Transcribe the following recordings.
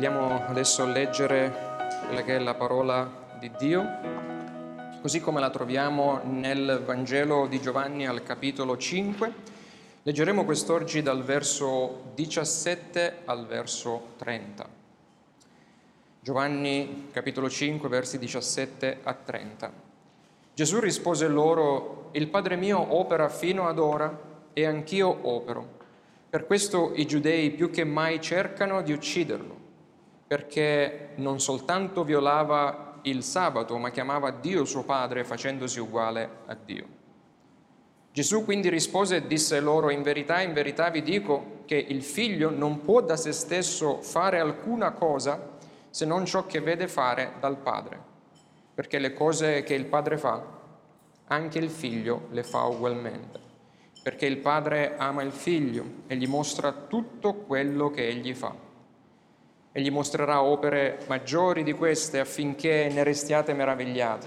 Vogliamo adesso leggere quella che è la parola di Dio, così come la troviamo nel Vangelo di Giovanni al capitolo 5. Leggeremo quest'oggi dal verso 17 al verso 30. Giovanni capitolo 5 versi 17 a 30. Gesù rispose loro, il Padre mio opera fino ad ora e anch'io opero. Per questo i giudei più che mai cercano di ucciderlo perché non soltanto violava il sabato, ma chiamava Dio suo Padre facendosi uguale a Dio. Gesù quindi rispose e disse loro, in verità, in verità vi dico che il figlio non può da se stesso fare alcuna cosa se non ciò che vede fare dal Padre, perché le cose che il Padre fa, anche il figlio le fa ugualmente, perché il Padre ama il figlio e gli mostra tutto quello che egli fa e gli mostrerà opere maggiori di queste affinché ne restiate meravigliati.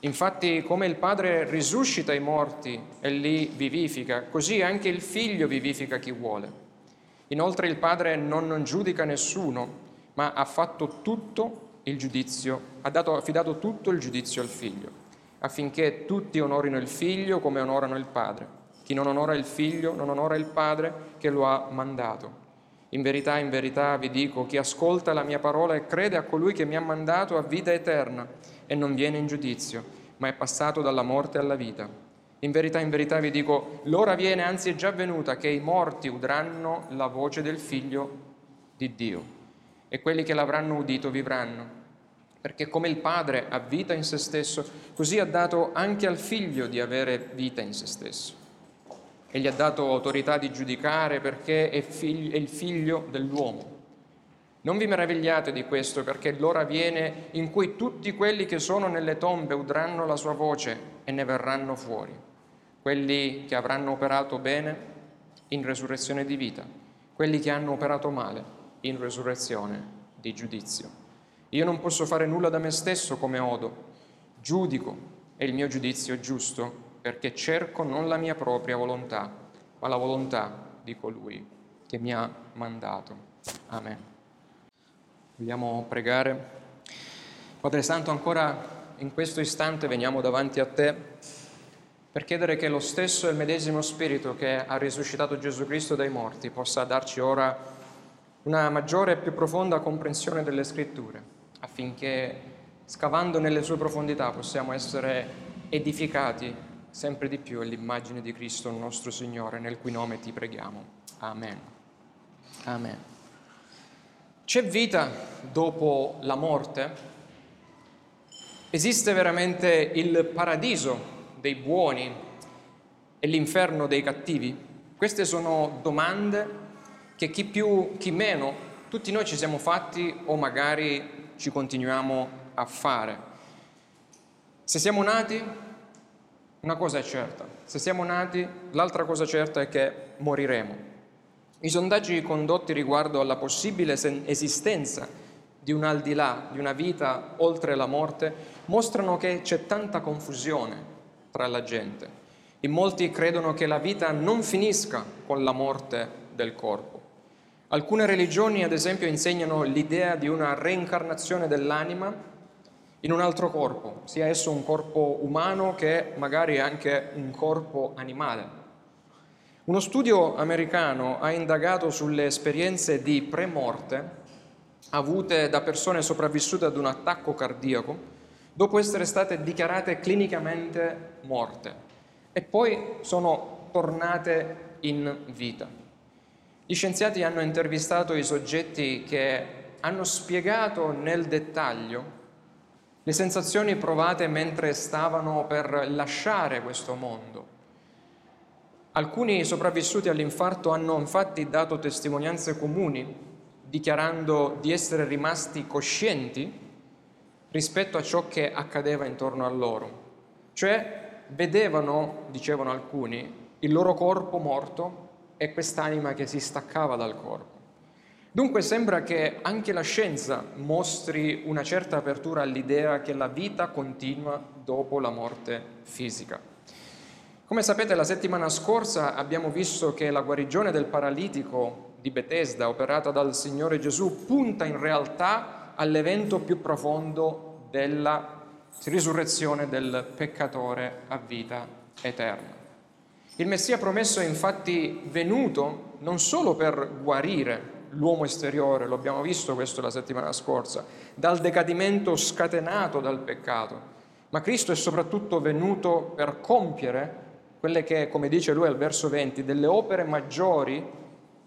Infatti, come il Padre risuscita i morti e li vivifica, così anche il Figlio vivifica chi vuole. Inoltre il Padre non giudica nessuno, ma ha fatto tutto il giudizio, ha dato, affidato tutto il giudizio al Figlio, affinché tutti onorino il Figlio come onorano il Padre. Chi non onora il Figlio non onora il Padre che lo ha mandato. In verità, in verità vi dico, chi ascolta la mia parola e crede a colui che mi ha mandato ha vita eterna e non viene in giudizio, ma è passato dalla morte alla vita. In verità, in verità vi dico, l'ora viene, anzi è già venuta, che i morti udranno la voce del Figlio di Dio e quelli che l'avranno udito vivranno. Perché come il Padre ha vita in se stesso, così ha dato anche al Figlio di avere vita in se stesso e gli ha dato autorità di giudicare perché è, figlio, è il figlio dell'uomo. Non vi meravigliate di questo perché l'ora viene in cui tutti quelli che sono nelle tombe udranno la sua voce e ne verranno fuori, quelli che avranno operato bene in resurrezione di vita, quelli che hanno operato male in resurrezione di giudizio. Io non posso fare nulla da me stesso come odo, giudico e il mio giudizio è giusto perché cerco non la mia propria volontà, ma la volontà di colui che mi ha mandato. Amen. Vogliamo pregare? Padre Santo, ancora in questo istante veniamo davanti a te per chiedere che lo stesso e il medesimo Spirito che ha risuscitato Gesù Cristo dai morti possa darci ora una maggiore e più profonda comprensione delle scritture, affinché scavando nelle sue profondità possiamo essere edificati sempre di più all'immagine di Cristo nostro Signore, nel cui nome ti preghiamo. Amen. Amen. C'è vita dopo la morte? Esiste veramente il paradiso dei buoni e l'inferno dei cattivi? Queste sono domande che chi più, chi meno, tutti noi ci siamo fatti o magari ci continuiamo a fare. Se siamo nati una cosa è certa, se siamo nati, l'altra cosa certa è che moriremo. I sondaggi condotti riguardo alla possibile esistenza di un al di là, di una vita oltre la morte, mostrano che c'è tanta confusione tra la gente. In molti credono che la vita non finisca con la morte del corpo. Alcune religioni, ad esempio, insegnano l'idea di una reincarnazione dell'anima in un altro corpo, sia esso un corpo umano che magari anche un corpo animale. Uno studio americano ha indagato sulle esperienze di premorte avute da persone sopravvissute ad un attacco cardiaco dopo essere state dichiarate clinicamente morte e poi sono tornate in vita. Gli scienziati hanno intervistato i soggetti che hanno spiegato nel dettaglio le sensazioni provate mentre stavano per lasciare questo mondo. Alcuni sopravvissuti all'infarto hanno infatti dato testimonianze comuni, dichiarando di essere rimasti coscienti rispetto a ciò che accadeva intorno a loro. Cioè vedevano, dicevano alcuni, il loro corpo morto e quest'anima che si staccava dal corpo. Dunque sembra che anche la scienza mostri una certa apertura all'idea che la vita continua dopo la morte fisica. Come sapete la settimana scorsa abbiamo visto che la guarigione del paralitico di Bethesda operata dal Signore Gesù punta in realtà all'evento più profondo della risurrezione del peccatore a vita eterna. Il Messia promesso è infatti venuto non solo per guarire l'uomo esteriore, lo abbiamo visto questo la settimana scorsa, dal decadimento scatenato dal peccato, ma Cristo è soprattutto venuto per compiere quelle che, come dice lui al verso 20, delle opere maggiori,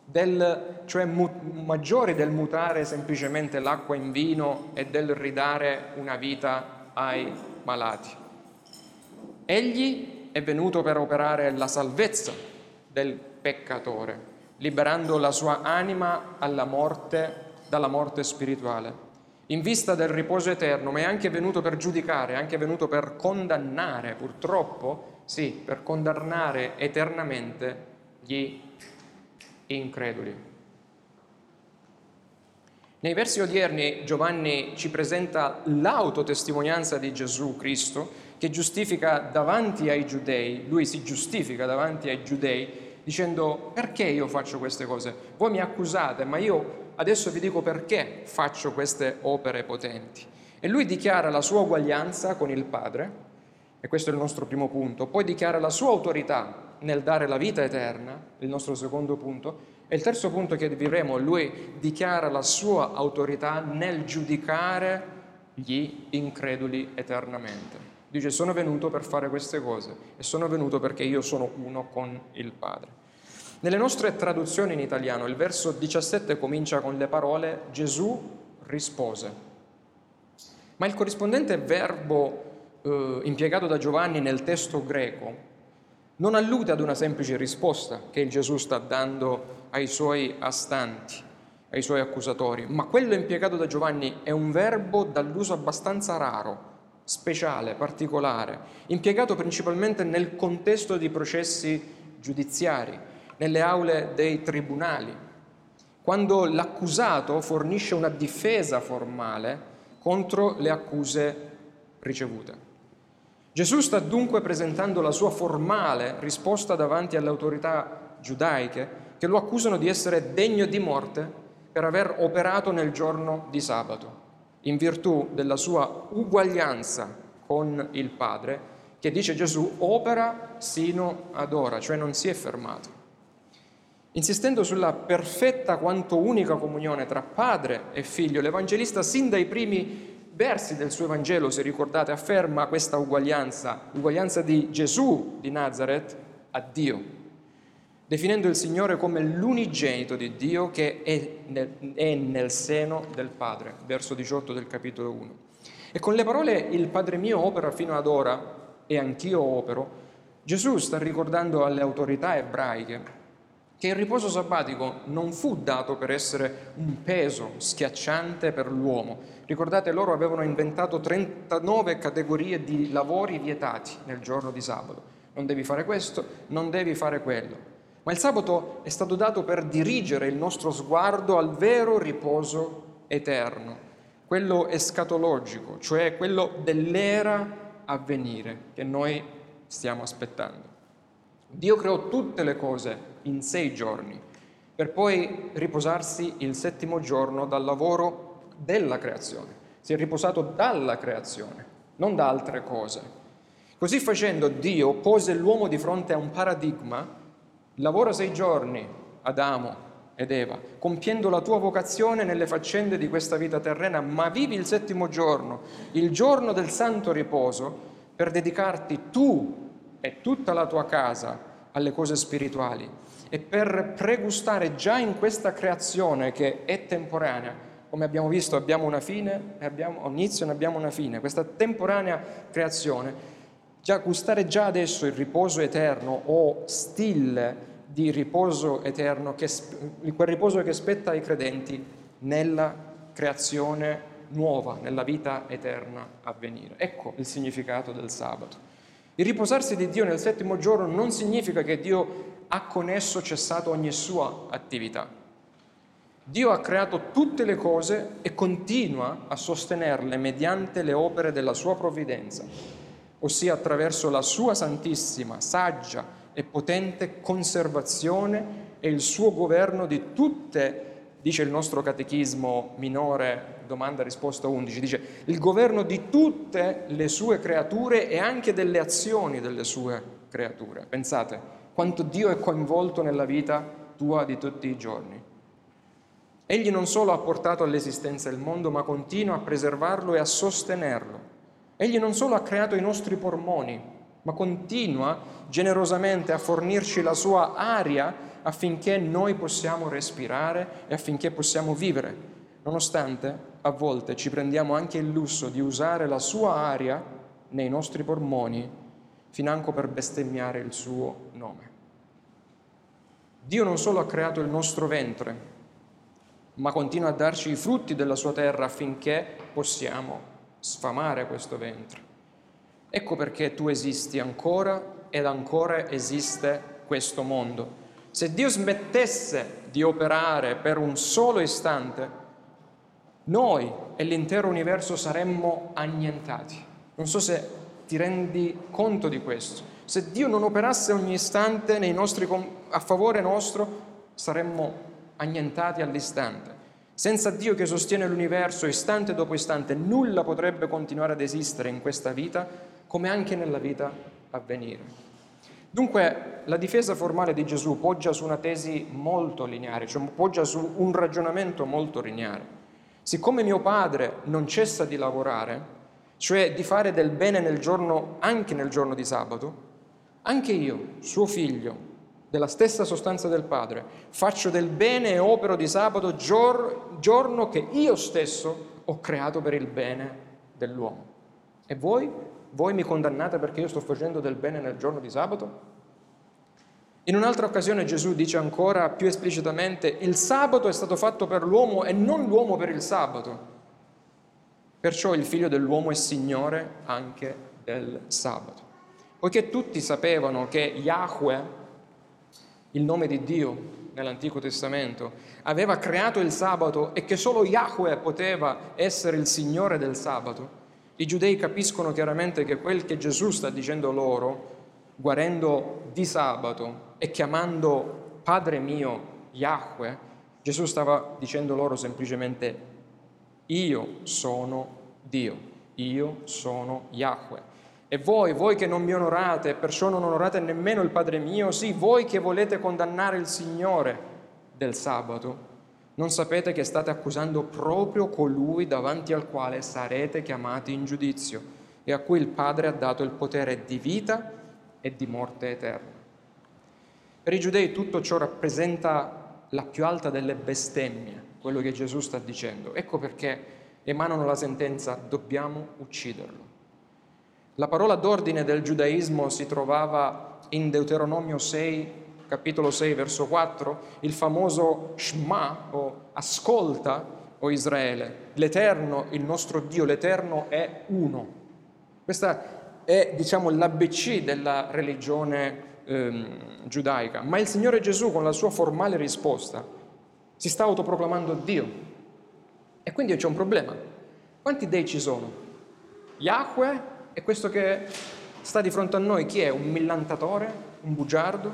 del, cioè mu, maggiori del mutare semplicemente l'acqua in vino e del ridare una vita ai malati. Egli è venuto per operare la salvezza del peccatore, liberando la sua anima morte, dalla morte spirituale, in vista del riposo eterno, ma è anche venuto per giudicare, è anche venuto per condannare, purtroppo, sì, per condannare eternamente gli increduli. Nei versi odierni Giovanni ci presenta l'autotestimonianza di Gesù Cristo che giustifica davanti ai giudei, lui si giustifica davanti ai giudei dicendo perché io faccio queste cose? Voi mi accusate, ma io adesso vi dico perché faccio queste opere potenti. E lui dichiara la sua uguaglianza con il Padre, e questo è il nostro primo punto, poi dichiara la sua autorità nel dare la vita eterna, il nostro secondo punto, e il terzo punto che vivremo, lui dichiara la sua autorità nel giudicare gli increduli eternamente. Dice sono venuto per fare queste cose e sono venuto perché io sono uno con il Padre. Nelle nostre traduzioni in italiano il verso 17 comincia con le parole Gesù rispose, ma il corrispondente verbo eh, impiegato da Giovanni nel testo greco non allude ad una semplice risposta che Gesù sta dando ai suoi astanti, ai suoi accusatori, ma quello impiegato da Giovanni è un verbo dall'uso abbastanza raro, speciale, particolare, impiegato principalmente nel contesto di processi giudiziari, nelle aule dei tribunali, quando l'accusato fornisce una difesa formale contro le accuse ricevute. Gesù sta dunque presentando la sua formale risposta davanti alle autorità giudaiche che lo accusano di essere degno di morte per aver operato nel giorno di sabato in virtù della sua uguaglianza con il Padre, che dice Gesù opera sino ad ora, cioè non si è fermato. Insistendo sulla perfetta quanto unica comunione tra padre e figlio, l'Evangelista sin dai primi versi del suo Evangelo, se ricordate, afferma questa uguaglianza, l'uguaglianza di Gesù di Nazareth a Dio definendo il Signore come l'unigenito di Dio che è nel, è nel, seno del Padre, verso 18 del capitolo 1. E con le parole il Padre mio opera fino ad ora e anch'io opero, Gesù sta ricordando alle autorità ebraiche che il riposo sabbatico non fu dato per essere un peso schiacciante per l'uomo. Ricordate, loro avevano inventato 39 categorie di lavori vietati nel giorno di sabato. Non devi fare questo, non devi fare quello. Ma il sabato è stato dato per dirigere il nostro sguardo al vero riposo eterno, quello escatologico, cioè quello dell'era a venire che noi stiamo aspettando. Dio creò tutte le cose in sei giorni, per poi riposarsi il settimo giorno dal lavoro della creazione. Si è riposato dalla creazione, non da altre cose. Così facendo Dio pose l'uomo di fronte a un paradigma Lavora sei giorni, Adamo ed Eva, compiendo la tua vocazione nelle faccende di questa vita terrena, ma vivi il settimo giorno, il giorno del santo riposo, per dedicarti tu e tutta la tua casa alle cose spirituali e per pregustare già in questa creazione che è temporanea, come abbiamo visto abbiamo una fine, abbiamo un inizio e abbiamo una fine, questa temporanea creazione, già gustare già adesso il riposo eterno o stille di riposo eterno, che, quel riposo che spetta ai credenti nella creazione nuova, nella vita eterna a venire. Ecco il significato del sabato. Il riposarsi di Dio nel settimo giorno non significa che Dio ha con esso cessato ogni sua attività. Dio ha creato tutte le cose e continua a sostenerle mediante le opere della sua provvidenza, ossia attraverso la sua santissima, saggia e potente conservazione e il suo governo di tutte, dice il nostro catechismo minore, domanda risposta 11, dice il governo di tutte le sue creature e anche delle azioni delle sue creature. Pensate quanto Dio è coinvolto nella vita tua di tutti i giorni. Egli non solo ha portato all'esistenza il mondo, ma continua a preservarlo e a sostenerlo. Egli non solo ha creato i nostri polmoni, ma continua generosamente a fornirci la sua aria affinché noi possiamo respirare e affinché possiamo vivere, nonostante a volte ci prendiamo anche il lusso di usare la sua aria nei nostri polmoni, financo per bestemmiare il suo nome. Dio non solo ha creato il nostro ventre, ma continua a darci i frutti della sua terra affinché possiamo sfamare questo ventre. Ecco perché tu esisti ancora ed ancora esiste questo mondo. Se Dio smettesse di operare per un solo istante, noi e l'intero universo saremmo annientati. Non so se ti rendi conto di questo. Se Dio non operasse ogni istante nostri, a favore nostro, saremmo annientati all'istante. Senza Dio che sostiene l'universo istante dopo istante, nulla potrebbe continuare ad esistere in questa vita come anche nella vita a venire. Dunque la difesa formale di Gesù poggia su una tesi molto lineare, cioè poggia su un ragionamento molto lineare. Siccome mio padre non cessa di lavorare, cioè di fare del bene nel giorno, anche nel giorno di sabato, anche io, suo figlio, della stessa sostanza del Padre, faccio del bene e opero di sabato gior- giorno che io stesso ho creato per il bene dell'uomo. E voi? Voi mi condannate perché io sto facendo del bene nel giorno di sabato? In un'altra occasione Gesù dice ancora più esplicitamente, il sabato è stato fatto per l'uomo e non l'uomo per il sabato. Perciò il figlio dell'uomo è Signore anche del sabato. Poiché tutti sapevano che Yahweh, il nome di Dio nell'Antico Testamento, aveva creato il sabato e che solo Yahweh poteva essere il Signore del sabato, i giudei capiscono chiaramente che quel che Gesù sta dicendo loro, guarendo di sabato e chiamando Padre mio Yahweh, Gesù stava dicendo loro semplicemente io sono Dio, io sono Yahweh. E voi, voi che non mi onorate, perciò non onorate nemmeno il Padre mio, sì, voi che volete condannare il Signore del sabato, non sapete che state accusando proprio colui davanti al quale sarete chiamati in giudizio e a cui il Padre ha dato il potere di vita e di morte eterna. Per i giudei tutto ciò rappresenta la più alta delle bestemmie, quello che Gesù sta dicendo. Ecco perché emanano la sentenza dobbiamo ucciderlo. La parola d'ordine del giudaismo si trovava in Deuteronomio 6, capitolo 6, verso 4, il famoso Shema o ascolta, o Israele, l'Eterno, il nostro Dio, l'Eterno è uno. Questa è, diciamo, l'ABC della religione ehm, giudaica. Ma il Signore Gesù, con la sua formale risposta, si sta autoproclamando Dio. E quindi c'è un problema. Quanti dei ci sono? Yahweh e questo che sta di fronte a noi, chi è? Un millantatore? Un bugiardo?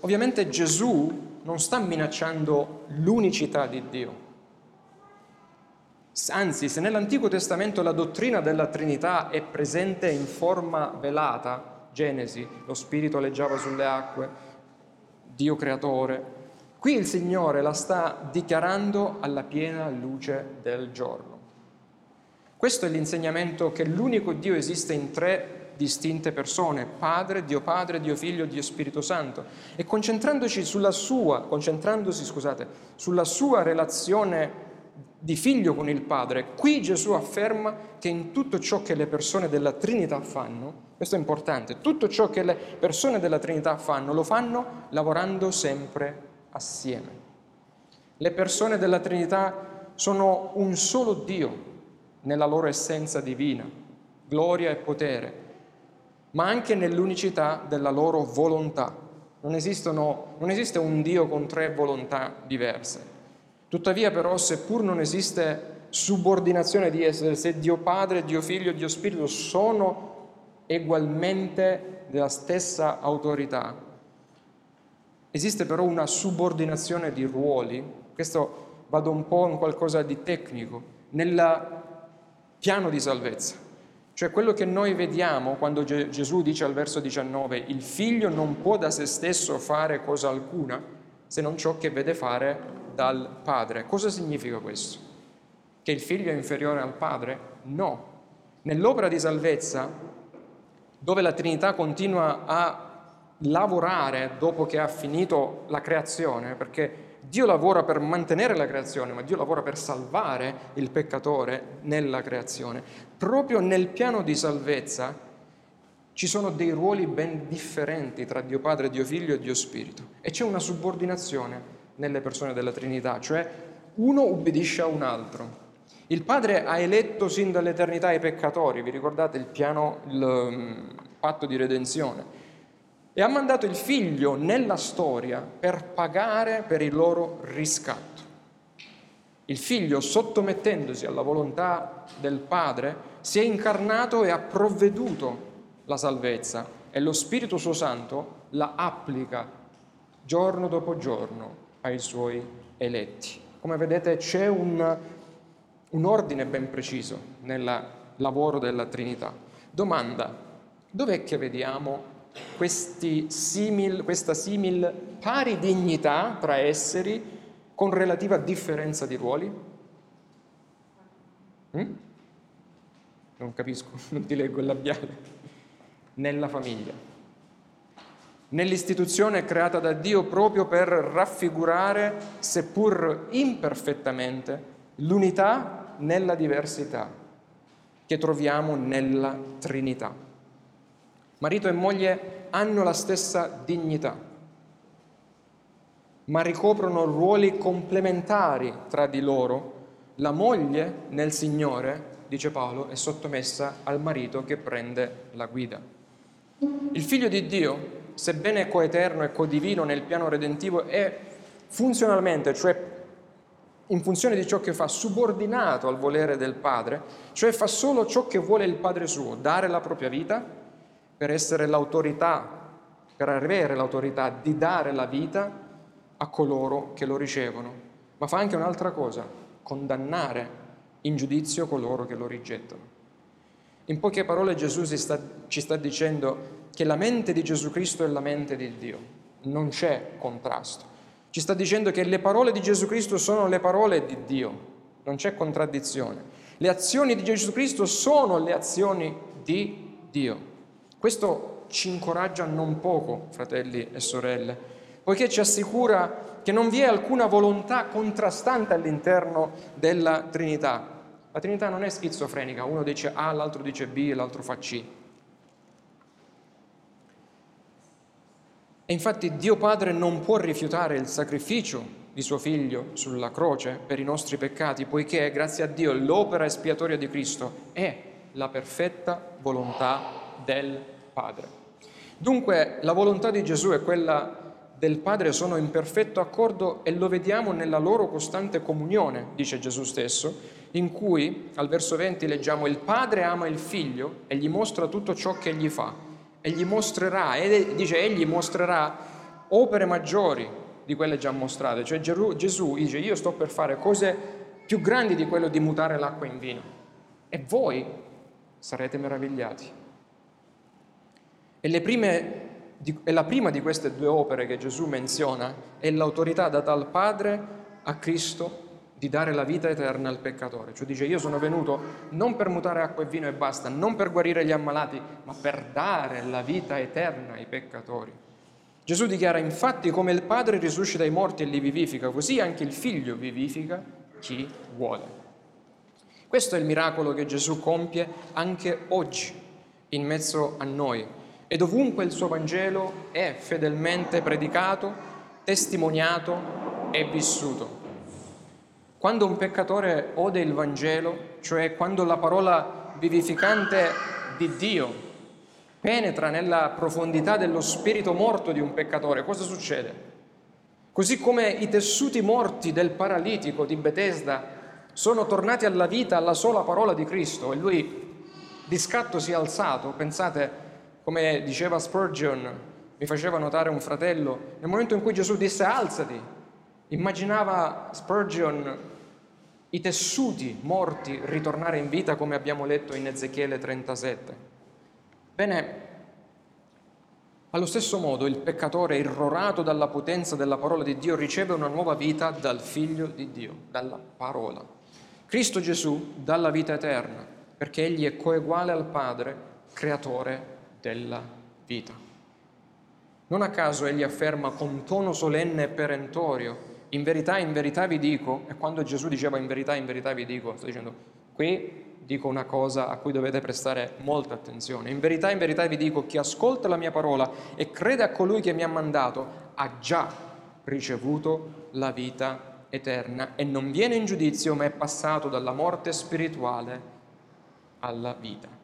Ovviamente Gesù non sta minacciando l'unicità di Dio. Anzi, se nell'Antico Testamento la dottrina della Trinità è presente in forma velata, Genesi, lo Spirito leggiava sulle acque, Dio creatore, qui il Signore la sta dichiarando alla piena luce del giorno. Questo è l'insegnamento che l'unico Dio esiste in tre distinte persone, Padre, Dio Padre, Dio Figlio, Dio Spirito Santo. E concentrandoci sulla sua, concentrandosi, scusate, sulla sua relazione di figlio con il Padre, qui Gesù afferma che in tutto ciò che le persone della Trinità fanno, questo è importante, tutto ciò che le persone della Trinità fanno, lo fanno lavorando sempre assieme. Le persone della Trinità sono un solo Dio, nella loro essenza divina, gloria e potere, ma anche nell'unicità della loro volontà. Non, non esiste un Dio con tre volontà diverse. Tuttavia però, seppur non esiste subordinazione di essere, se Dio Padre, Dio Figlio Dio Spirito sono ugualmente della stessa autorità, Esiste però una subordinazione di ruoli, questo vado un po' in qualcosa di tecnico, nel piano di salvezza. Cioè quello che noi vediamo quando Gesù dice al verso 19, il figlio non può da se stesso fare cosa alcuna se non ciò che vede fare dal padre. Cosa significa questo? Che il figlio è inferiore al padre? No. Nell'opera di salvezza, dove la Trinità continua a lavorare dopo che ha finito la creazione, perché Dio lavora per mantenere la creazione, ma Dio lavora per salvare il peccatore nella creazione. Proprio nel piano di salvezza ci sono dei ruoli ben differenti tra Dio Padre, Dio Figlio e Dio Spirito e c'è una subordinazione nelle persone della Trinità, cioè uno ubbidisce a un altro. Il Padre ha eletto sin dall'eternità i peccatori, vi ricordate il piano, il um, patto di redenzione e ha mandato il figlio nella storia per pagare per il loro riscatto. Il figlio, sottomettendosi alla volontà del padre, si è incarnato e ha provveduto la salvezza e lo Spirito suo Santo la applica giorno dopo giorno ai suoi eletti. Come vedete c'è un, un ordine ben preciso nel lavoro della Trinità. Domanda, dov'è che vediamo simil, questa simil pari dignità tra esseri con relativa differenza di ruoli? Mm? Non capisco, non ti leggo il labiale. Nella famiglia. Nell'istituzione creata da Dio proprio per raffigurare, seppur imperfettamente, l'unità nella diversità che troviamo nella Trinità. Marito e moglie hanno la stessa dignità, ma ricoprono ruoli complementari tra di loro. La moglie nel Signore, dice Paolo, è sottomessa al marito che prende la guida. Il figlio di Dio, sebbene coeterno e codivino nel piano redentivo, è funzionalmente, cioè in funzione di ciò che fa, subordinato al volere del Padre, cioè fa solo ciò che vuole il Padre suo, dare la propria vita per essere l'autorità, per avere l'autorità di dare la vita a coloro che lo ricevono, ma fa anche un'altra cosa, condannare in giudizio coloro che lo rigettano. In poche parole Gesù sta, ci sta dicendo che la mente di Gesù Cristo è la mente di Dio, non c'è contrasto. Ci sta dicendo che le parole di Gesù Cristo sono le parole di Dio, non c'è contraddizione. Le azioni di Gesù Cristo sono le azioni di Dio. Questo ci incoraggia non poco, fratelli e sorelle, poiché ci assicura che non vi è alcuna volontà contrastante all'interno della Trinità. La Trinità non è schizofrenica, uno dice A, l'altro dice B, l'altro fa C. E infatti Dio Padre non può rifiutare il sacrificio di suo Figlio sulla croce per i nostri peccati, poiché grazie a Dio l'opera espiatoria di Cristo è la perfetta volontà del Padre. Dunque la volontà di Gesù e quella del Padre sono in perfetto accordo e lo vediamo nella loro costante comunione, dice Gesù stesso, in cui al verso 20 leggiamo il Padre ama il Figlio e gli mostra tutto ciò che egli fa. E gli mostrerà, e dice egli mostrerà opere maggiori di quelle già mostrate, cioè Gesù dice io sto per fare cose più grandi di quello di mutare l'acqua in vino. E voi sarete meravigliati. E, prime, e la prima di queste due opere che Gesù menziona è l'autorità data al Padre a Cristo di dare la vita eterna al peccatore. Cioè dice io sono venuto non per mutare acqua e vino e basta, non per guarire gli ammalati, ma per dare la vita eterna ai peccatori. Gesù dichiara infatti come il Padre risuscita i morti e li vivifica, così anche il Figlio vivifica chi vuole. Questo è il miracolo che Gesù compie anche oggi in mezzo a noi e dovunque il suo Vangelo è fedelmente predicato, testimoniato e vissuto. Quando un peccatore ode il Vangelo, cioè quando la parola vivificante di Dio penetra nella profondità dello spirito morto di un peccatore, cosa succede? Così come i tessuti morti del paralitico di Bethesda sono tornati alla vita alla sola parola di Cristo e lui di scatto si è alzato, pensate, come diceva Spurgeon, mi faceva notare un fratello, nel momento in cui Gesù disse alzati, immaginava Spurgeon i tessuti morti ritornare in vita come abbiamo letto in Ezechiele 37. Bene, allo stesso modo il peccatore irrorato dalla potenza della parola di Dio riceve una nuova vita dal figlio di Dio, dalla parola. Cristo Gesù dà la vita eterna perché egli è coeguale al Padre, creatore della vita. Non a caso egli afferma con tono solenne e perentorio, in verità, in verità vi dico, e quando Gesù diceva in verità, in verità vi dico, sto dicendo, qui dico una cosa a cui dovete prestare molta attenzione. In verità, in verità vi dico, chi ascolta la mia parola e crede a colui che mi ha mandato, ha già ricevuto la vita eterna e non viene in giudizio, ma è passato dalla morte spirituale alla vita.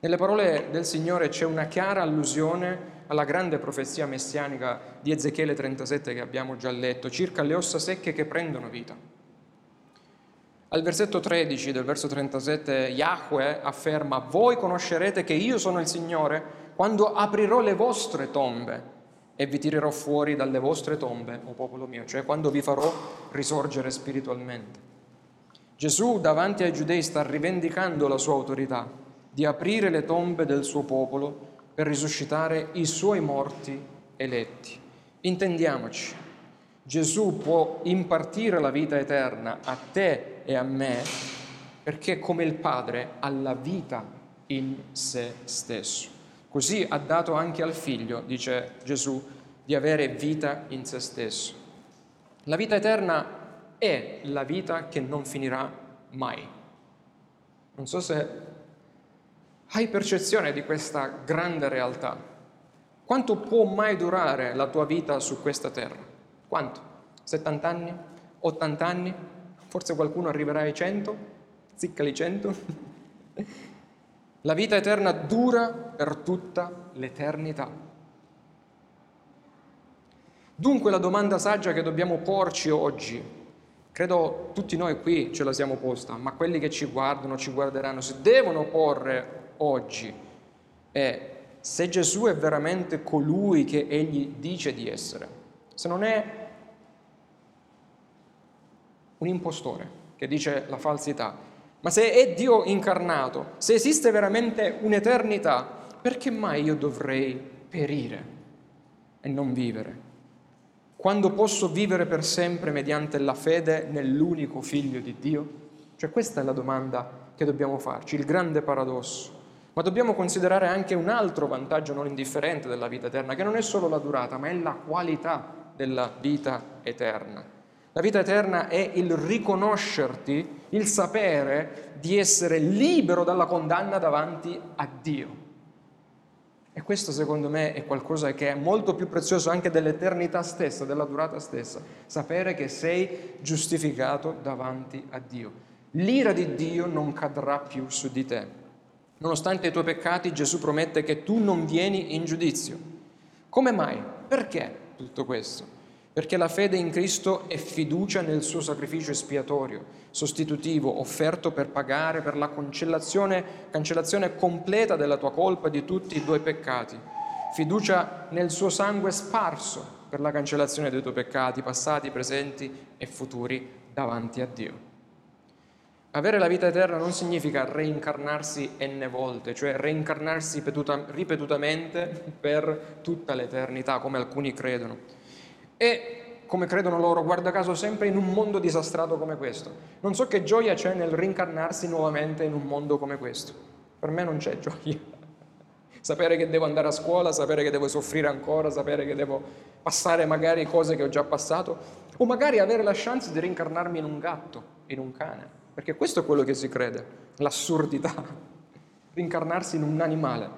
Nelle parole del Signore c'è una chiara allusione alla grande profezia messianica di Ezechiele 37 che abbiamo già letto, circa le ossa secche che prendono vita. Al versetto 13 del verso 37 Yahweh afferma, voi conoscerete che io sono il Signore quando aprirò le vostre tombe e vi tirerò fuori dalle vostre tombe, o popolo mio, cioè quando vi farò risorgere spiritualmente. Gesù davanti ai giudei sta rivendicando la sua autorità di aprire le tombe del suo popolo per risuscitare i suoi morti eletti. Intendiamoci, Gesù può impartire la vita eterna a te e a me perché come il Padre ha la vita in se stesso. Così ha dato anche al figlio, dice Gesù, di avere vita in se stesso. La vita eterna è la vita che non finirà mai. Non so se hai percezione di questa grande realtà. Quanto può mai durare la tua vita su questa terra? Quanto? 70 anni? 80 anni? Forse qualcuno arriverà ai 100? Ziccali 100? La vita eterna dura per tutta l'eternità. Dunque la domanda saggia che dobbiamo porci oggi Credo tutti noi qui ce la siamo posta, ma quelli che ci guardano, ci guarderanno, si devono porre oggi è se Gesù è veramente colui che egli dice di essere, se non è un impostore che dice la falsità, ma se è Dio incarnato, se esiste veramente un'eternità, perché mai io dovrei perire e non vivere? quando posso vivere per sempre mediante la fede nell'unico figlio di Dio? Cioè questa è la domanda che dobbiamo farci, il grande paradosso. Ma dobbiamo considerare anche un altro vantaggio non indifferente della vita eterna, che non è solo la durata, ma è la qualità della vita eterna. La vita eterna è il riconoscerti, il sapere di essere libero dalla condanna davanti a Dio. E questo secondo me è qualcosa che è molto più prezioso anche dell'eternità stessa, della durata stessa, sapere che sei giustificato davanti a Dio. L'ira di Dio non cadrà più su di te. Nonostante i tuoi peccati, Gesù promette che tu non vieni in giudizio. Come mai? Perché tutto questo? perché la fede in Cristo è fiducia nel suo sacrificio espiatorio, sostitutivo, offerto per pagare per la cancellazione, cancellazione completa della tua colpa e di tutti i tuoi peccati, fiducia nel suo sangue sparso per la cancellazione dei tuoi peccati, passati, presenti e futuri, davanti a Dio. Avere la vita eterna non significa reincarnarsi enne volte, cioè reincarnarsi ripetutamente per tutta l'eternità, come alcuni credono e, come credono loro, guarda caso, sempre in un mondo disastrato come questo. Non so che gioia c'è nel rincarnarsi nuovamente in un mondo come questo. Per me non c'è gioia. sapere che devo andare a scuola, sapere che devo soffrire ancora, sapere che devo passare magari cose che ho già passato, o magari avere la chance di rincarnarmi in un gatto, in un cane, perché questo è quello che si crede, l'assurdità, rincarnarsi in un animale.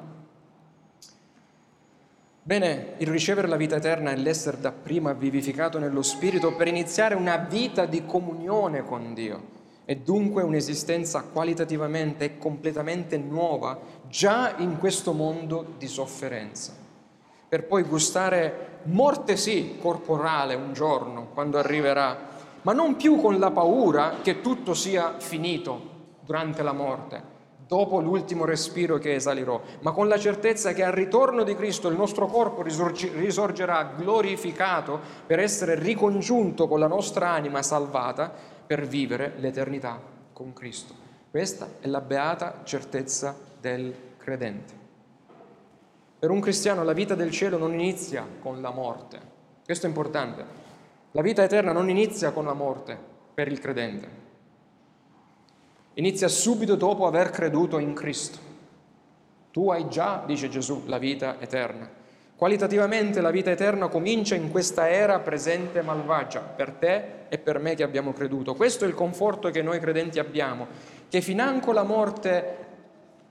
Bene, il ricevere la vita eterna e l'essere dapprima vivificato nello Spirito per iniziare una vita di comunione con Dio e dunque un'esistenza qualitativamente e completamente nuova già in questo mondo di sofferenza, per poi gustare morte sì, corporale un giorno, quando arriverà, ma non più con la paura che tutto sia finito durante la morte, dopo l'ultimo respiro che esalirò, ma con la certezza che al ritorno di Cristo il nostro corpo risorgerà glorificato per essere ricongiunto con la nostra anima salvata per vivere l'eternità con Cristo. Questa è la beata certezza del credente. Per un cristiano la vita del cielo non inizia con la morte. Questo è importante. La vita eterna non inizia con la morte per il credente inizia subito dopo aver creduto in Cristo. Tu hai già, dice Gesù, la vita eterna. Qualitativamente la vita eterna comincia in questa era presente malvagia, per te e per me che abbiamo creduto. Questo è il conforto che noi credenti abbiamo, che financo la morte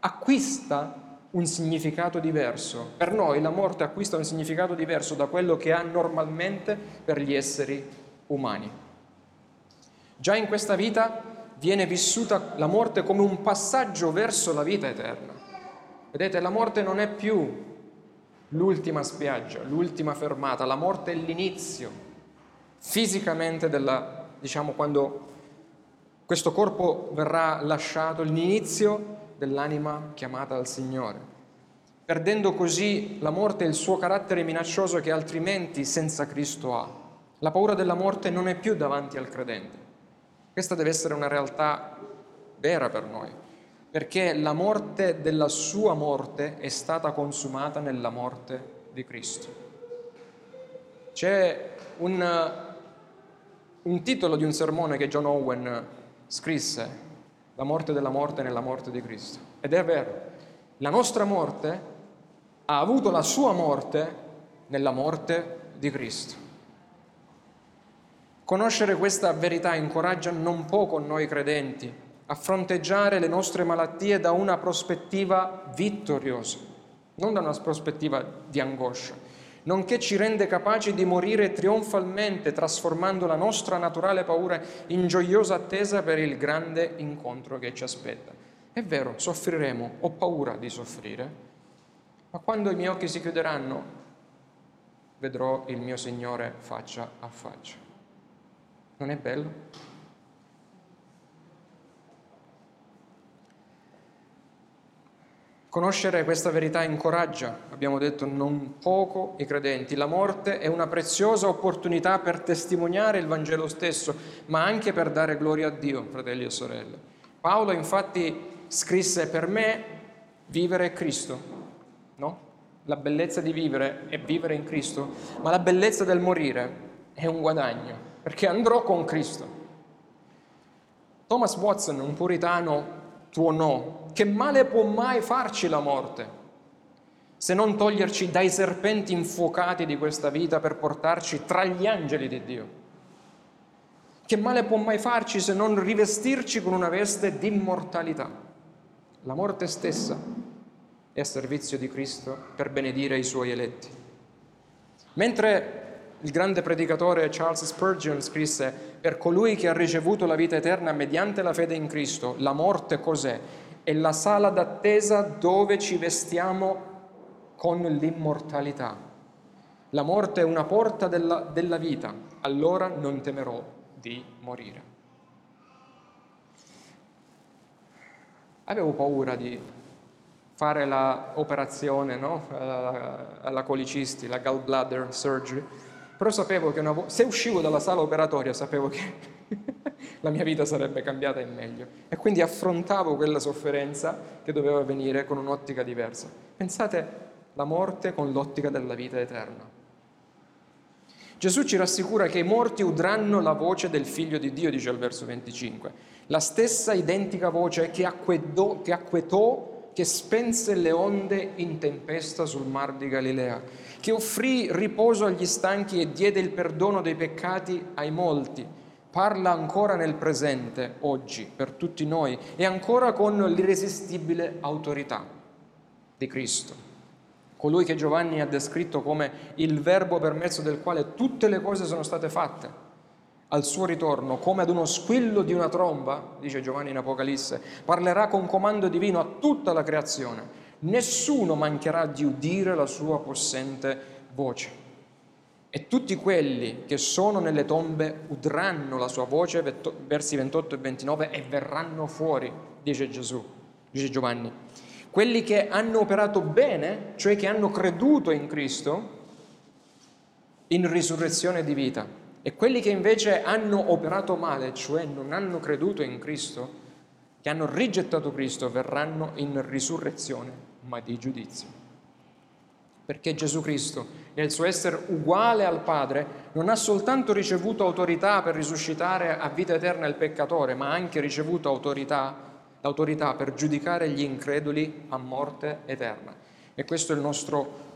acquista un significato diverso. Per noi la morte acquista un significato diverso da quello che ha normalmente per gli esseri umani. Già in questa vita viene vissuta la morte come un passaggio verso la vita eterna. Vedete, la morte non è più l'ultima spiaggia, l'ultima fermata, la morte è l'inizio fisicamente della, diciamo, quando questo corpo verrà lasciato, l'inizio dell'anima chiamata al Signore, perdendo così la morte il suo carattere minaccioso che altrimenti senza Cristo ha. La paura della morte non è più davanti al credente, questa deve essere una realtà vera per noi, perché la morte della sua morte è stata consumata nella morte di Cristo. C'è un, un titolo di un sermone che John Owen scrisse, La morte della morte nella morte di Cristo. Ed è vero, la nostra morte ha avuto la sua morte nella morte di Cristo. Conoscere questa verità incoraggia non poco noi credenti a fronteggiare le nostre malattie da una prospettiva vittoriosa, non da una prospettiva di angoscia, nonché ci rende capaci di morire trionfalmente, trasformando la nostra naturale paura in gioiosa attesa per il grande incontro che ci aspetta. È vero, soffriremo, ho paura di soffrire, ma quando i miei occhi si chiuderanno, vedrò il mio Signore faccia a faccia. Non è bello? Conoscere questa verità incoraggia, abbiamo detto non poco, i credenti. La morte è una preziosa opportunità per testimoniare il Vangelo stesso, ma anche per dare gloria a Dio, fratelli e sorelle. Paolo infatti scrisse per me vivere è Cristo, no? La bellezza di vivere è vivere in Cristo, ma la bellezza del morire è un guadagno perché andrò con Cristo. Thomas Watson, un puritano, tuonò, che male può mai farci la morte se non toglierci dai serpenti infuocati di questa vita per portarci tra gli angeli di Dio? Che male può mai farci se non rivestirci con una veste di immortalità? La morte stessa è a servizio di Cristo per benedire i suoi eletti. Mentre il grande predicatore Charles Spurgeon scrisse, per colui che ha ricevuto la vita eterna mediante la fede in Cristo, la morte cos'è? È la sala d'attesa dove ci vestiamo con l'immortalità. La morte è una porta della, della vita, allora non temerò di morire. Avevo paura di fare l'operazione no? alla colicisti, la gallbladder surgery, però sapevo che vo- se uscivo dalla sala operatoria sapevo che la mia vita sarebbe cambiata in meglio e quindi affrontavo quella sofferenza che doveva venire con un'ottica diversa. Pensate la morte con l'ottica della vita eterna. Gesù ci rassicura che i morti udranno la voce del figlio di Dio, dice al verso 25, la stessa identica voce che, acquedò, che acquetò che spense le onde in tempesta sul mar di Galilea, che offrì riposo agli stanchi e diede il perdono dei peccati ai molti, parla ancora nel presente, oggi, per tutti noi, e ancora con l'irresistibile autorità di Cristo. Colui che Giovanni ha descritto come il verbo per mezzo del quale tutte le cose sono state fatte al suo ritorno, come ad uno squillo di una tromba, dice Giovanni in Apocalisse, parlerà con comando divino a tutta la creazione. Nessuno mancherà di udire la sua possente voce. E tutti quelli che sono nelle tombe udranno la sua voce, versi 28 e 29, e verranno fuori, dice Gesù. dice Giovanni. Quelli che hanno operato bene, cioè che hanno creduto in Cristo, in risurrezione di vita. E quelli che invece hanno operato male, cioè non hanno creduto in Cristo, che hanno rigettato Cristo, verranno in risurrezione, ma di giudizio perché Gesù Cristo, nel suo essere uguale al Padre, non ha soltanto ricevuto autorità per risuscitare a vita eterna il peccatore, ma ha anche ricevuto autorità, l'autorità per giudicare gli increduli a morte eterna. E questo è il nostro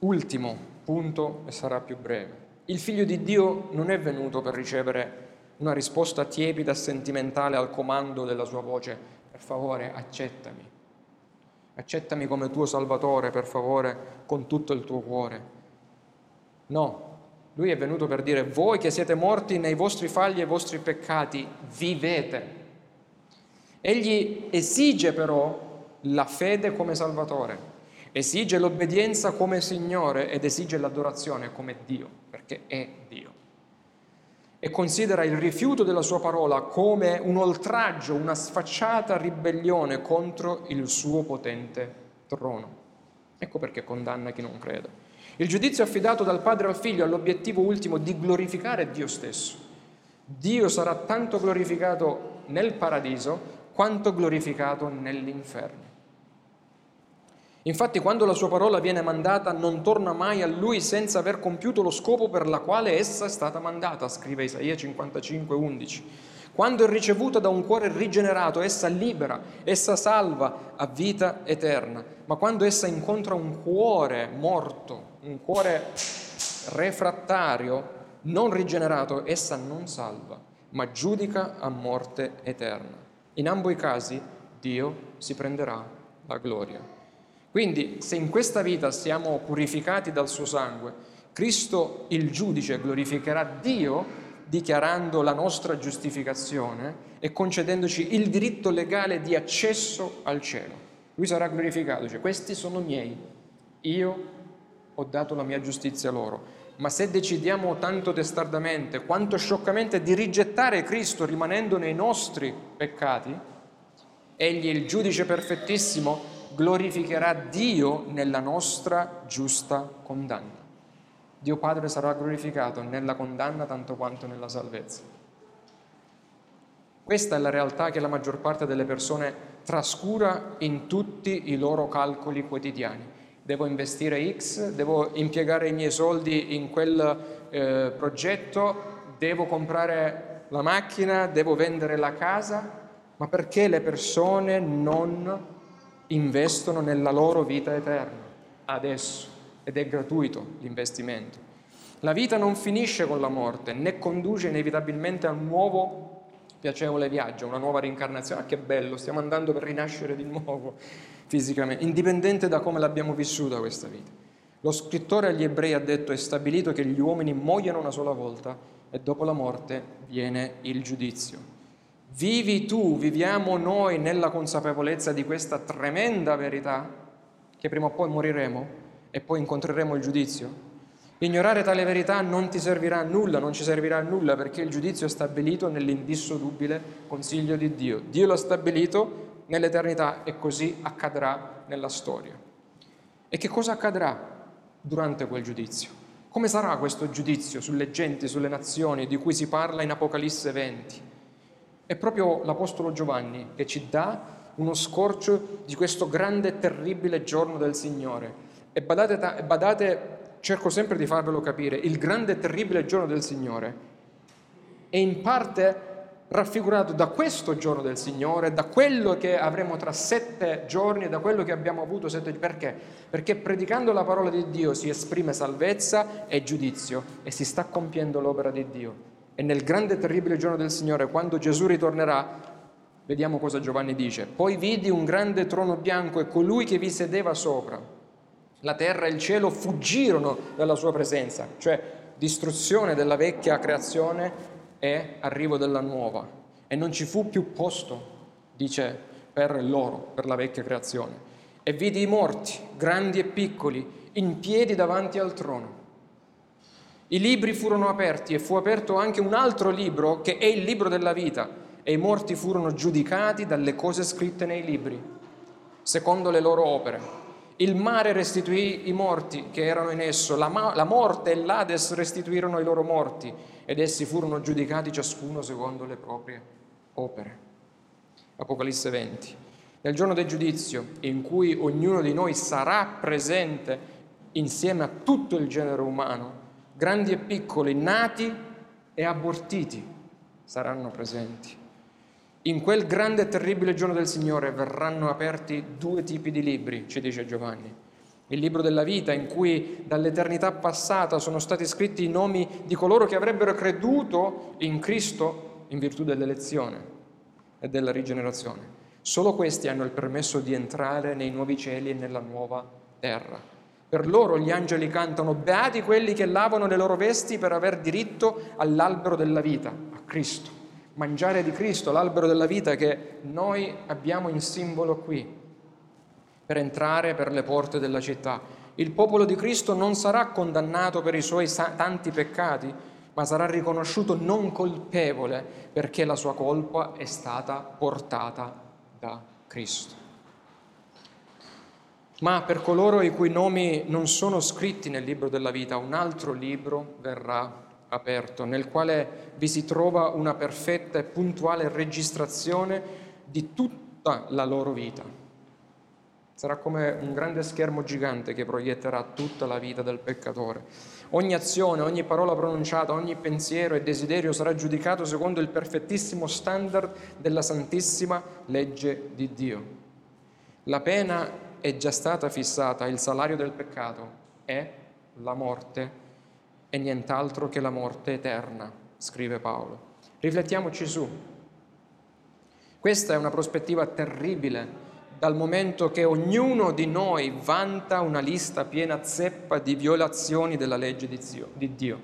ultimo punto e sarà più breve. Il figlio di Dio non è venuto per ricevere una risposta tiepida e sentimentale al comando della sua voce, per favore accettami, accettami come tuo Salvatore, per favore, con tutto il tuo cuore. No, lui è venuto per dire, voi che siete morti nei vostri falli e vostri peccati, vivete. Egli esige però la fede come Salvatore, esige l'obbedienza come Signore ed esige l'adorazione come Dio, perché è Dio e considera il rifiuto della sua parola come un oltraggio, una sfacciata ribellione contro il suo potente trono. Ecco perché condanna chi non crede. Il giudizio affidato dal padre al figlio ha l'obiettivo ultimo di glorificare Dio stesso. Dio sarà tanto glorificato nel paradiso quanto glorificato nell'inferno. Infatti quando la sua parola viene mandata non torna mai a lui senza aver compiuto lo scopo per la quale essa è stata mandata, scrive Isaia 55, 11. Quando è ricevuta da un cuore rigenerato, essa libera, essa salva a vita eterna. Ma quando essa incontra un cuore morto, un cuore refrattario, non rigenerato, essa non salva, ma giudica a morte eterna. In ambo i casi Dio si prenderà la gloria. Quindi se in questa vita siamo purificati dal suo sangue, Cristo il giudice glorificherà Dio dichiarando la nostra giustificazione e concedendoci il diritto legale di accesso al cielo. Lui sarà glorificato, cioè questi sono miei, io ho dato la mia giustizia loro. Ma se decidiamo tanto testardamente quanto scioccamente di rigettare Cristo rimanendo nei nostri peccati, Egli è il giudice perfettissimo glorificherà Dio nella nostra giusta condanna. Dio Padre sarà glorificato nella condanna tanto quanto nella salvezza. Questa è la realtà che la maggior parte delle persone trascura in tutti i loro calcoli quotidiani. Devo investire X, devo impiegare i miei soldi in quel eh, progetto, devo comprare la macchina, devo vendere la casa, ma perché le persone non investono nella loro vita eterna, adesso, ed è gratuito l'investimento. La vita non finisce con la morte, né conduce inevitabilmente a un nuovo piacevole viaggio, una nuova rincarnazione. Ah, che bello, stiamo andando per rinascere di nuovo fisicamente, indipendente da come l'abbiamo vissuta questa vita. Lo scrittore agli ebrei ha detto è stabilito che gli uomini muoiano una sola volta e dopo la morte viene il giudizio. Vivi tu, viviamo noi nella consapevolezza di questa tremenda verità, che prima o poi moriremo e poi incontreremo il giudizio? Ignorare tale verità non ti servirà a nulla, non ci servirà a nulla perché il giudizio è stabilito nell'indissolubile consiglio di Dio. Dio l'ha stabilito nell'eternità e così accadrà nella storia. E che cosa accadrà durante quel giudizio? Come sarà questo giudizio sulle genti, sulle nazioni di cui si parla in Apocalisse 20? È proprio l'Apostolo Giovanni che ci dà uno scorcio di questo grande e terribile giorno del Signore. E badate, badate, cerco sempre di farvelo capire, il grande e terribile giorno del Signore è in parte raffigurato da questo giorno del Signore, da quello che avremo tra sette giorni, da quello che abbiamo avuto sette giorni. Perché? Perché predicando la parola di Dio si esprime salvezza e giudizio e si sta compiendo l'opera di Dio. E nel grande e terribile giorno del Signore, quando Gesù ritornerà, vediamo cosa Giovanni dice. Poi vidi un grande trono bianco e colui che vi sedeva sopra. La terra e il cielo fuggirono dalla sua presenza, cioè distruzione della vecchia creazione e arrivo della nuova. E non ci fu più posto, dice, per loro, per la vecchia creazione. E vidi i morti, grandi e piccoli, in piedi davanti al trono i libri furono aperti e fu aperto anche un altro libro che è il libro della vita e i morti furono giudicati dalle cose scritte nei libri, secondo le loro opere. Il mare restituì i morti che erano in esso, la, ma- la morte e l'Ades restituirono i loro morti ed essi furono giudicati ciascuno secondo le proprie opere. Apocalisse 20. Nel giorno del giudizio, in cui ognuno di noi sarà presente insieme a tutto il genere umano, grandi e piccoli, nati e abortiti, saranno presenti. In quel grande e terribile giorno del Signore verranno aperti due tipi di libri, ci dice Giovanni. Il libro della vita, in cui dall'eternità passata sono stati scritti i nomi di coloro che avrebbero creduto in Cristo in virtù dell'elezione e della rigenerazione. Solo questi hanno il permesso di entrare nei nuovi cieli e nella nuova terra. Per loro gli angeli cantano, beati quelli che lavano le loro vesti per aver diritto all'albero della vita, a Cristo mangiare di Cristo, l'albero della vita che noi abbiamo in simbolo qui, per entrare per le porte della città. Il popolo di Cristo non sarà condannato per i suoi tanti peccati, ma sarà riconosciuto non colpevole perché la sua colpa è stata portata da Cristo. Ma per coloro i cui nomi non sono scritti nel libro della vita, un altro libro verrà aperto, nel quale vi si trova una perfetta e puntuale registrazione di tutta la loro vita. Sarà come un grande schermo gigante che proietterà tutta la vita del peccatore. Ogni azione, ogni parola pronunciata, ogni pensiero e desiderio sarà giudicato secondo il perfettissimo standard della santissima legge di Dio. La pena è già stata fissata, il salario del peccato è la morte è nient'altro che la morte eterna, scrive Paolo. Riflettiamoci su. Questa è una prospettiva terribile, dal momento che ognuno di noi vanta una lista piena zeppa di violazioni della legge di Dio.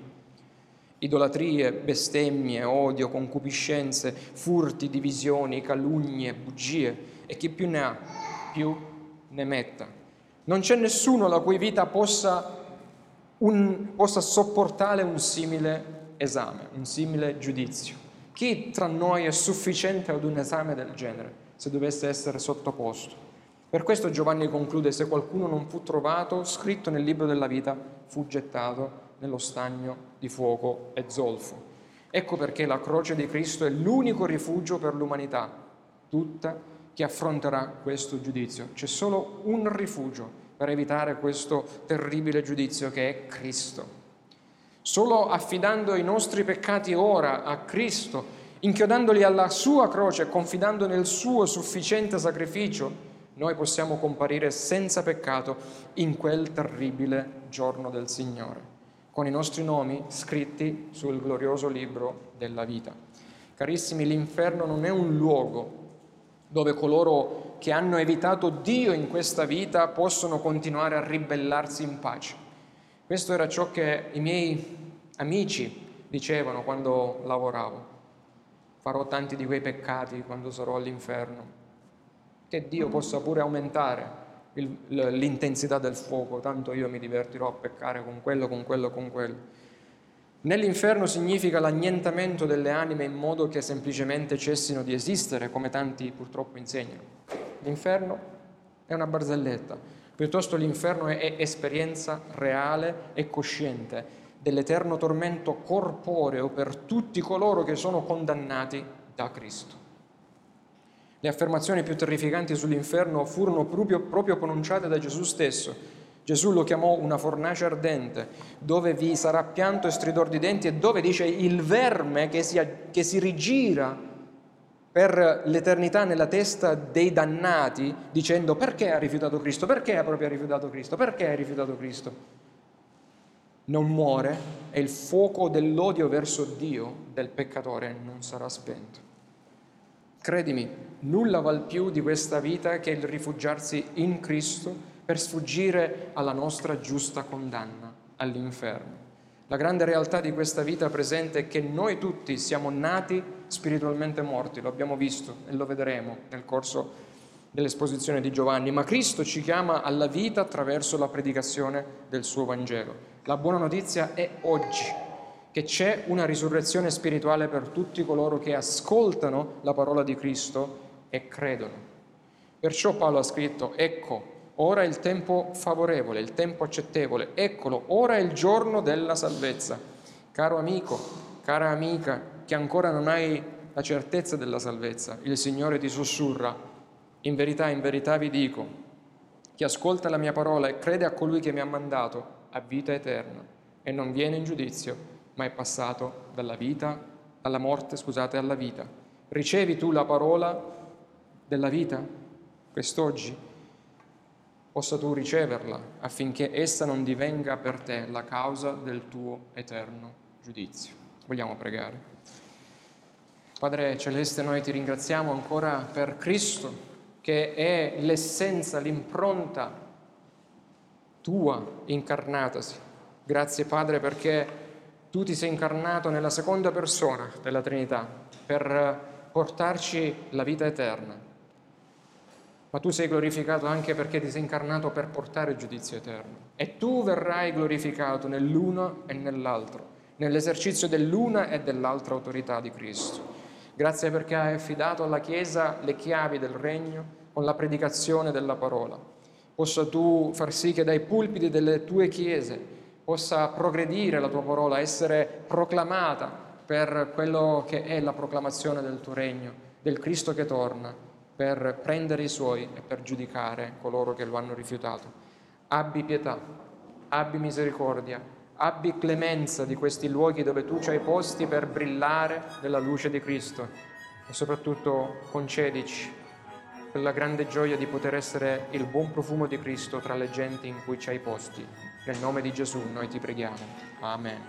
Idolatrie, bestemmie, odio, concupiscenze, furti, divisioni, calunnie, bugie e chi più ne ha, più ne metta. Non c'è nessuno la cui vita possa un, possa sopportare un simile esame, un simile giudizio. Chi tra noi è sufficiente ad un esame del genere, se dovesse essere sottoposto? Per questo Giovanni conclude, se qualcuno non fu trovato, scritto nel libro della vita, fu gettato nello stagno di fuoco e zolfo. Ecco perché la croce di Cristo è l'unico rifugio per l'umanità, tutta, che affronterà questo giudizio. C'è solo un rifugio per evitare questo terribile giudizio che è Cristo. Solo affidando i nostri peccati ora a Cristo, inchiodandoli alla sua croce confidando nel suo sufficiente sacrificio, noi possiamo comparire senza peccato in quel terribile giorno del Signore, con i nostri nomi scritti sul glorioso libro della vita. Carissimi, l'inferno non è un luogo dove coloro che hanno evitato Dio in questa vita possono continuare a ribellarsi in pace. Questo era ciò che i miei amici dicevano quando lavoravo. Farò tanti di quei peccati quando sarò all'inferno. Che Dio possa pure aumentare l'intensità del fuoco, tanto io mi divertirò a peccare con quello, con quello, con quello. Nell'inferno significa l'annientamento delle anime in modo che semplicemente cessino di esistere, come tanti purtroppo insegnano. L'inferno è una barzelletta, piuttosto l'inferno è esperienza reale e cosciente dell'eterno tormento corporeo per tutti coloro che sono condannati da Cristo. Le affermazioni più terrificanti sull'inferno furono proprio, proprio pronunciate da Gesù stesso Gesù lo chiamò una fornace ardente, dove vi sarà pianto e stridor di denti e dove dice il verme che si, che si rigira per l'eternità nella testa dei dannati, dicendo perché ha rifiutato Cristo? Perché ha proprio rifiutato Cristo? Perché ha rifiutato Cristo? Non muore e il fuoco dell'odio verso Dio del peccatore non sarà spento. Credimi, nulla val più di questa vita che il rifugiarsi in Cristo per sfuggire alla nostra giusta condanna all'inferno. La grande realtà di questa vita presente è che noi tutti siamo nati spiritualmente morti, lo abbiamo visto e lo vedremo nel corso dell'esposizione di Giovanni, ma Cristo ci chiama alla vita attraverso la predicazione del suo Vangelo. La buona notizia è oggi che c'è una risurrezione spirituale per tutti coloro che ascoltano la parola di Cristo e credono. Perciò Paolo ha scritto, ecco, ora è il tempo favorevole, il tempo accettevole, eccolo, ora è il giorno della salvezza. Caro amico, cara amica, che ancora non hai la certezza della salvezza, il Signore ti sussurra, in verità, in verità vi dico, chi ascolta la mia parola e crede a colui che mi ha mandato, ha vita eterna e non viene in giudizio, ma è passato dalla vita, alla morte, scusate, alla vita. Ricevi tu la parola della vita quest'oggi? Possa tu riceverla affinché essa non divenga per te la causa del tuo eterno giudizio. Vogliamo pregare. Padre Celeste, noi ti ringraziamo ancora per Cristo, che è l'essenza, l'impronta tua incarnatasi. Grazie Padre perché tu ti sei incarnato nella seconda persona della Trinità per portarci la vita eterna. Ma tu sei glorificato anche perché ti sei incarnato per portare giudizio eterno. E tu verrai glorificato nell'uno e nell'altro, nell'esercizio dell'una e dell'altra autorità di Cristo. Grazie perché hai affidato alla Chiesa le chiavi del regno con la predicazione della parola. Possa tu far sì che dai pulpiti delle tue chiese possa progredire la tua parola, essere proclamata per quello che è la proclamazione del tuo regno, del Cristo che torna, per prendere i suoi e per giudicare coloro che lo hanno rifiutato. Abbi pietà, abbi misericordia, abbi clemenza di questi luoghi dove tu ci hai posti per brillare nella luce di Cristo e soprattutto concedici quella grande gioia di poter essere il buon profumo di Cristo tra le genti in cui ci hai posti. Nel nome di Gesù noi ti preghiamo. Amen.